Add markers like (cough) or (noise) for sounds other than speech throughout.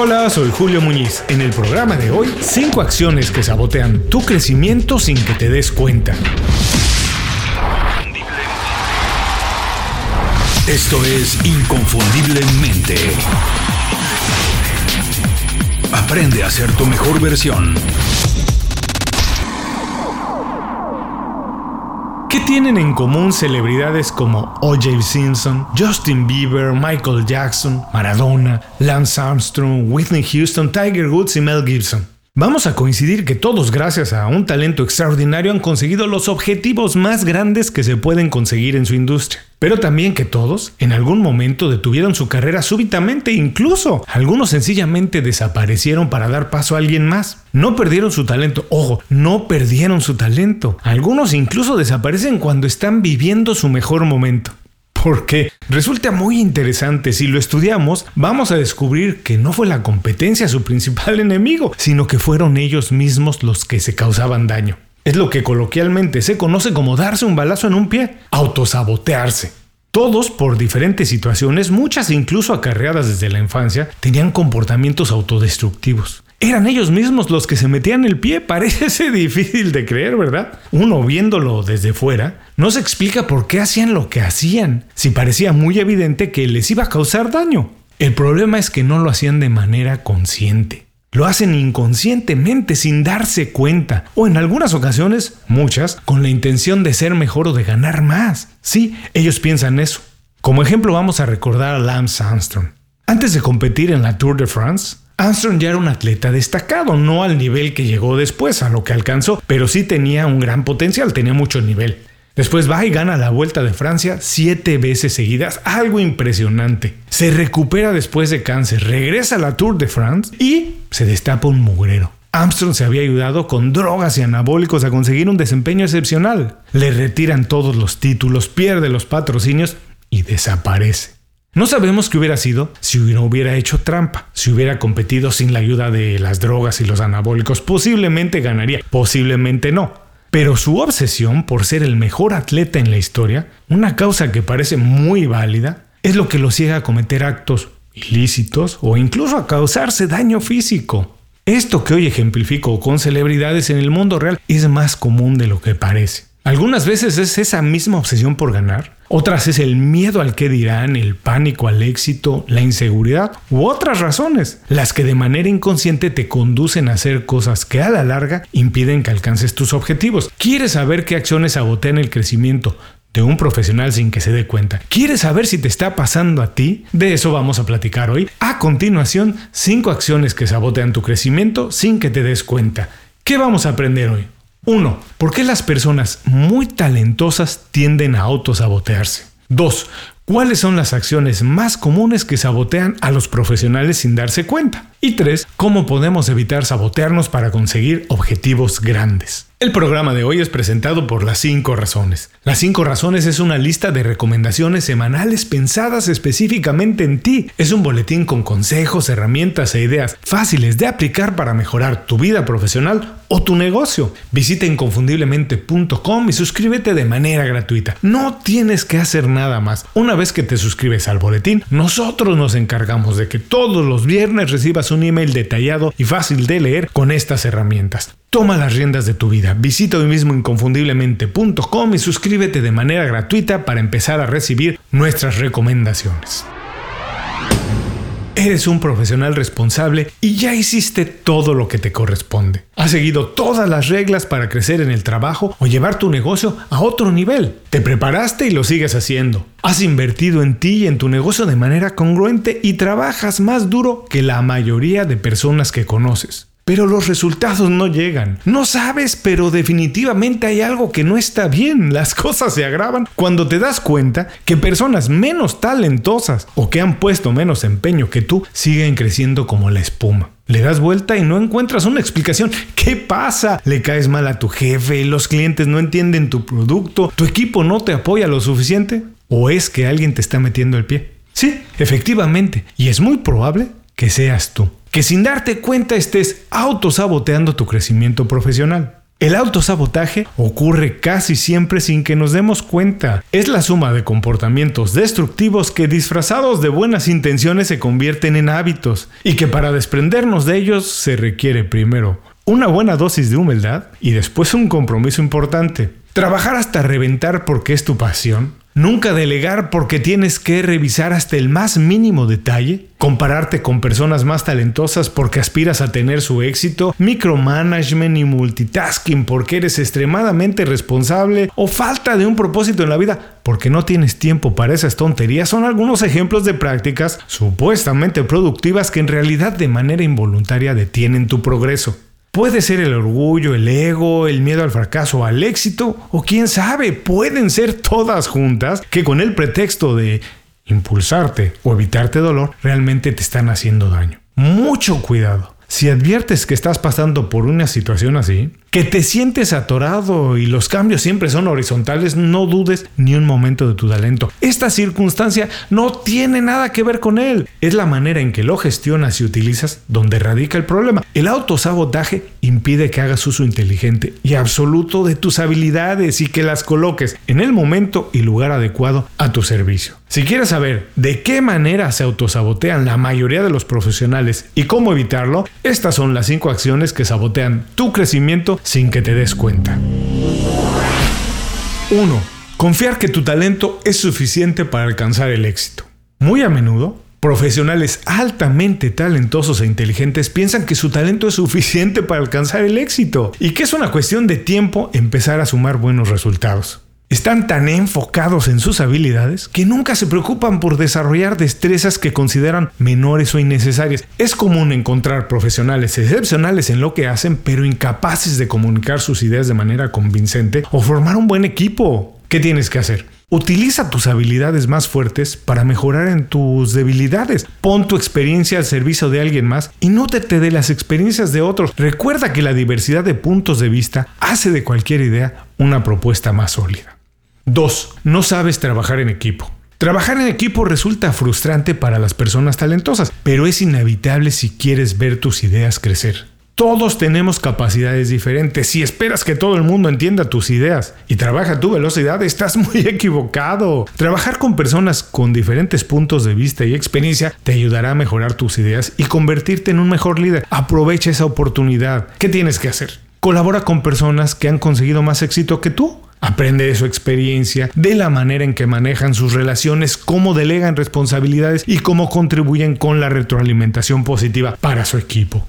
Hola, soy Julio Muñiz. En el programa de hoy, 5 acciones que sabotean tu crecimiento sin que te des cuenta. Esto es Inconfundiblemente. Aprende a ser tu mejor versión. ¿Qué tienen en común celebridades como O.J. Simpson, Justin Bieber, Michael Jackson, Maradona, Lance Armstrong, Whitney Houston, Tiger Woods y Mel Gibson? Vamos a coincidir que todos gracias a un talento extraordinario han conseguido los objetivos más grandes que se pueden conseguir en su industria. Pero también que todos en algún momento detuvieron su carrera súbitamente, incluso algunos sencillamente desaparecieron para dar paso a alguien más. No perdieron su talento, ojo, no perdieron su talento. Algunos incluso desaparecen cuando están viviendo su mejor momento porque resulta muy interesante. Si lo estudiamos, vamos a descubrir que no fue la competencia su principal (laughs) enemigo, sino que fueron ellos mismos los que se causaban daño. Es lo que coloquialmente se conoce como darse un balazo en un pie, autosabotearse. Todos, por diferentes situaciones, muchas incluso acarreadas desde la infancia, tenían comportamientos autodestructivos. Eran ellos mismos los que se metían el pie. Parece (laughs) difícil de creer, ¿verdad? Uno viéndolo desde fuera, no se explica por qué hacían lo que hacían, si parecía muy evidente que les iba a causar daño. El problema es que no lo hacían de manera consciente. Lo hacen inconscientemente, sin darse cuenta, o en algunas ocasiones, muchas, con la intención de ser mejor o de ganar más. Sí, ellos piensan eso. Como ejemplo vamos a recordar a Lance Armstrong. Antes de competir en la Tour de France, Armstrong ya era un atleta destacado, no al nivel que llegó después, a lo que alcanzó, pero sí tenía un gran potencial, tenía mucho nivel. Después va y gana la Vuelta de Francia siete veces seguidas, algo impresionante. Se recupera después de cáncer, regresa a la Tour de France y se destapa un mugrero. Armstrong se había ayudado con drogas y anabólicos a conseguir un desempeño excepcional. Le retiran todos los títulos, pierde los patrocinios y desaparece. No sabemos qué hubiera sido si no hubiera hecho trampa, si hubiera competido sin la ayuda de las drogas y los anabólicos. Posiblemente ganaría, posiblemente no. Pero su obsesión por ser el mejor atleta en la historia, una causa que parece muy válida, es lo que lo ciega a cometer actos ilícitos o incluso a causarse daño físico. Esto que hoy ejemplifico con celebridades en el mundo real es más común de lo que parece. Algunas veces es esa misma obsesión por ganar, otras es el miedo al que dirán, el pánico al éxito, la inseguridad u otras razones, las que de manera inconsciente te conducen a hacer cosas que a la larga impiden que alcances tus objetivos. ¿Quieres saber qué acciones sabotean el crecimiento? de un profesional sin que se dé cuenta. ¿Quieres saber si te está pasando a ti? De eso vamos a platicar hoy. A continuación, 5 acciones que sabotean tu crecimiento sin que te des cuenta. ¿Qué vamos a aprender hoy? 1. ¿Por qué las personas muy talentosas tienden a autosabotearse? 2. ¿Cuáles son las acciones más comunes que sabotean a los profesionales sin darse cuenta? Y 3. ¿Cómo podemos evitar sabotearnos para conseguir objetivos grandes? El programa de hoy es presentado por Las 5 Razones. Las 5 Razones es una lista de recomendaciones semanales pensadas específicamente en ti. Es un boletín con consejos, herramientas e ideas fáciles de aplicar para mejorar tu vida profesional o tu negocio. Visita inconfundiblemente.com y suscríbete de manera gratuita. No tienes que hacer nada más. Una vez que te suscribes al boletín, nosotros nos encargamos de que todos los viernes recibas un email detallado y fácil de leer con estas herramientas. Toma las riendas de tu vida. Visita hoy mismo inconfundiblemente.com y suscríbete de manera gratuita para empezar a recibir nuestras recomendaciones. Eres un profesional responsable y ya hiciste todo lo que te corresponde. Has seguido todas las reglas para crecer en el trabajo o llevar tu negocio a otro nivel. Te preparaste y lo sigues haciendo. Has invertido en ti y en tu negocio de manera congruente y trabajas más duro que la mayoría de personas que conoces pero los resultados no llegan. No sabes, pero definitivamente hay algo que no está bien. Las cosas se agravan cuando te das cuenta que personas menos talentosas o que han puesto menos empeño que tú siguen creciendo como la espuma. Le das vuelta y no encuentras una explicación. ¿Qué pasa? Le caes mal a tu jefe, los clientes no entienden tu producto, tu equipo no te apoya lo suficiente o es que alguien te está metiendo el pie. Sí, efectivamente, y es muy probable que seas tú que sin darte cuenta estés autosaboteando tu crecimiento profesional. El autosabotaje ocurre casi siempre sin que nos demos cuenta. Es la suma de comportamientos destructivos que disfrazados de buenas intenciones se convierten en hábitos y que para desprendernos de ellos se requiere primero una buena dosis de humildad y después un compromiso importante. Trabajar hasta reventar porque es tu pasión Nunca delegar porque tienes que revisar hasta el más mínimo detalle. Compararte con personas más talentosas porque aspiras a tener su éxito. Micromanagement y multitasking porque eres extremadamente responsable. O falta de un propósito en la vida porque no tienes tiempo para esas tonterías. Son algunos ejemplos de prácticas supuestamente productivas que en realidad de manera involuntaria detienen tu progreso. Puede ser el orgullo, el ego, el miedo al fracaso, al éxito, o quién sabe, pueden ser todas juntas que con el pretexto de impulsarte o evitarte dolor, realmente te están haciendo daño. Mucho cuidado. Si adviertes que estás pasando por una situación así, que te sientes atorado y los cambios siempre son horizontales, no dudes ni un momento de tu talento. Esta circunstancia no tiene nada que ver con él. Es la manera en que lo gestionas y utilizas donde radica el problema. El autosabotaje impide que hagas uso inteligente y absoluto de tus habilidades y que las coloques en el momento y lugar adecuado a tu servicio. Si quieres saber de qué manera se autosabotean la mayoría de los profesionales y cómo evitarlo, estas son las 5 acciones que sabotean tu crecimiento sin que te des cuenta. 1. Confiar que tu talento es suficiente para alcanzar el éxito. Muy a menudo, profesionales altamente talentosos e inteligentes piensan que su talento es suficiente para alcanzar el éxito y que es una cuestión de tiempo empezar a sumar buenos resultados. Están tan enfocados en sus habilidades que nunca se preocupan por desarrollar destrezas que consideran menores o innecesarias. Es común encontrar profesionales excepcionales en lo que hacen, pero incapaces de comunicar sus ideas de manera convincente o formar un buen equipo. ¿Qué tienes que hacer? Utiliza tus habilidades más fuertes para mejorar en tus debilidades. Pon tu experiencia al servicio de alguien más y nótete de las experiencias de otros. Recuerda que la diversidad de puntos de vista hace de cualquier idea una propuesta más sólida. 2. No sabes trabajar en equipo. Trabajar en equipo resulta frustrante para las personas talentosas, pero es inevitable si quieres ver tus ideas crecer. Todos tenemos capacidades diferentes. Si esperas que todo el mundo entienda tus ideas y trabaja a tu velocidad, estás (laughs) muy equivocado. Trabajar con personas con diferentes puntos de vista y experiencia te ayudará a mejorar tus ideas y convertirte en un mejor líder. Aprovecha esa oportunidad. ¿Qué tienes que hacer? Colabora con personas que han conseguido más éxito que tú. Aprende de su experiencia, de la manera en que manejan sus relaciones, cómo delegan responsabilidades y cómo contribuyen con la retroalimentación positiva para su equipo.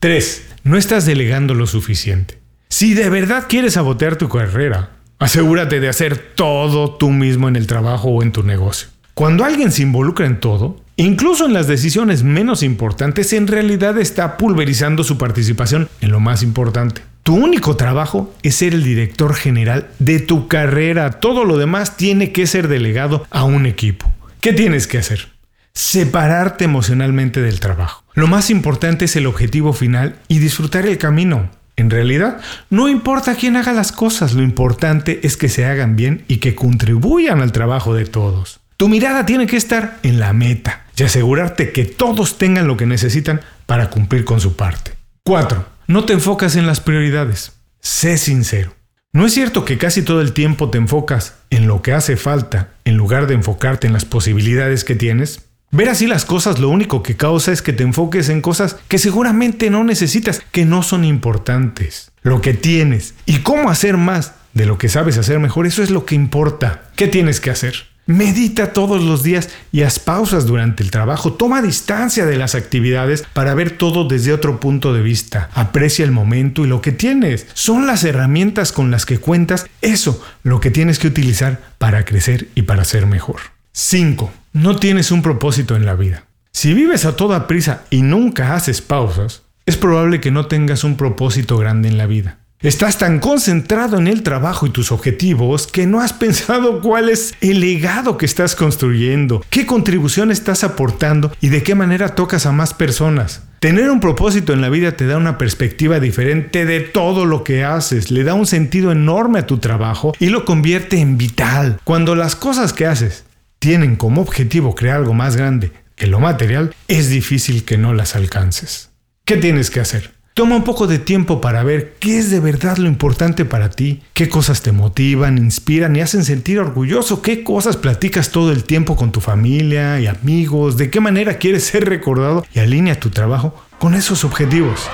3. No estás delegando lo suficiente. Si de verdad quieres sabotear tu carrera, asegúrate de hacer todo tú mismo en el trabajo o en tu negocio. Cuando alguien se involucra en todo, incluso en las decisiones menos importantes, en realidad está pulverizando su participación en lo más importante. Tu único trabajo es ser el director general de tu carrera. Todo lo demás tiene que ser delegado a un equipo. ¿Qué tienes que hacer? Separarte emocionalmente del trabajo. Lo más importante es el objetivo final y disfrutar el camino. En realidad, no importa quién haga las cosas, lo importante es que se hagan bien y que contribuyan al trabajo de todos. Tu mirada tiene que estar en la meta y asegurarte que todos tengan lo que necesitan para cumplir con su parte. 4. No te enfocas en las prioridades. Sé sincero. ¿No es cierto que casi todo el tiempo te enfocas en lo que hace falta en lugar de enfocarte en las posibilidades que tienes? Ver así las cosas lo único que causa es que te enfoques en cosas que seguramente no necesitas, que no son importantes. Lo que tienes y cómo hacer más de lo que sabes hacer mejor, eso es lo que importa. ¿Qué tienes que hacer? Medita todos los días y haz pausas durante el trabajo. Toma distancia de las actividades para ver todo desde otro punto de vista. Aprecia el momento y lo que tienes. Son las herramientas con las que cuentas. Eso lo que tienes que utilizar para crecer y para ser mejor. 5. No tienes un propósito en la vida. Si vives a toda prisa y nunca haces pausas, es probable que no tengas un propósito grande en la vida. Estás tan concentrado en el trabajo y tus objetivos que no has (laughs) pensado cuál es el legado que estás construyendo, qué contribución estás aportando y de qué manera tocas a más personas. Tener un propósito en la vida te da una perspectiva diferente de todo lo que haces, le da un sentido enorme a tu trabajo y lo convierte en vital. Cuando las cosas que haces tienen como objetivo crear algo más grande que lo material, es difícil que no las alcances. ¿Qué tienes que hacer? Toma un poco de tiempo para ver qué es de verdad lo importante para ti, qué cosas te motivan, inspiran y hacen sentir orgulloso, qué cosas platicas todo el tiempo con tu familia y amigos, de qué manera quieres ser recordado y alinea tu trabajo con esos objetivos.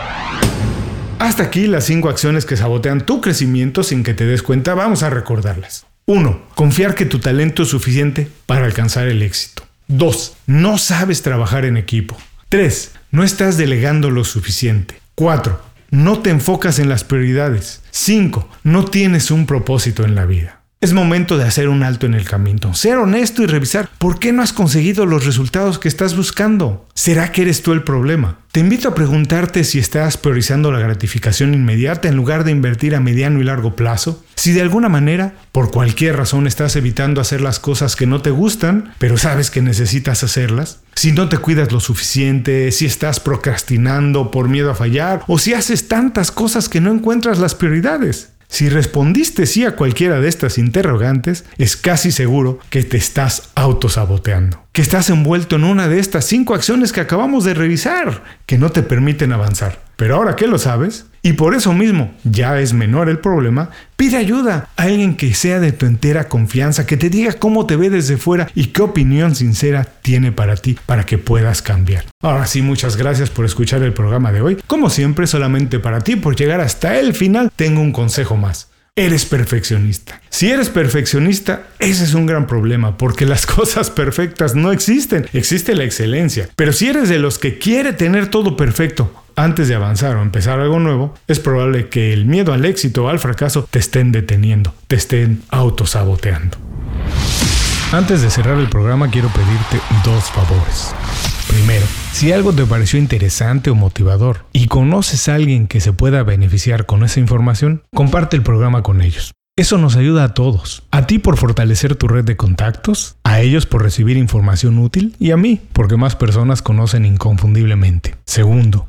Hasta aquí las 5 acciones que sabotean tu crecimiento sin que te des cuenta, vamos a recordarlas. 1. Confiar que tu talento es suficiente para alcanzar el éxito. 2. No sabes trabajar en equipo. 3. No estás delegando lo suficiente. 4. No te enfocas en las prioridades. 5. No tienes un propósito en la vida. Es momento de hacer un alto en el camino, ser honesto y revisar por qué no has conseguido los resultados que estás buscando. ¿Será que eres tú el problema? Te invito a preguntarte si estás priorizando la gratificación inmediata en lugar de invertir a mediano y largo plazo. Si de alguna manera, por cualquier razón, estás evitando hacer las cosas que no te gustan, pero sabes que necesitas hacerlas. Si no te cuidas lo suficiente, si estás procrastinando por miedo a fallar, o si haces tantas cosas que no encuentras las prioridades. Si respondiste sí a cualquiera de estas interrogantes, es casi seguro que te estás autosaboteando, que estás envuelto en una de estas cinco acciones que acabamos de revisar, que no te permiten avanzar. Pero ahora que lo sabes, y por eso mismo ya es menor el problema, pide ayuda a alguien que sea de tu entera confianza, que te diga cómo te ve desde fuera y qué opinión sincera tiene para ti para que puedas cambiar. Ahora sí, muchas gracias por escuchar el programa de hoy. Como siempre, solamente para ti, por llegar hasta el final, tengo un consejo más. Eres perfeccionista. Si eres perfeccionista, ese es un gran problema, porque las (laughs) cosas perfectas no existen, existe la excelencia. Pero si eres de los que quiere tener todo perfecto, antes de avanzar o empezar algo nuevo, es probable que el miedo al éxito o al fracaso te estén deteniendo, te estén autosaboteando. Antes de cerrar el programa quiero pedirte dos favores. Primero, si algo te pareció interesante o motivador y conoces a alguien que se pueda beneficiar con esa información, comparte el programa con ellos. Eso nos ayuda a todos. A ti por fortalecer tu red de contactos, a ellos por recibir información útil y a mí porque más personas conocen inconfundiblemente. Segundo,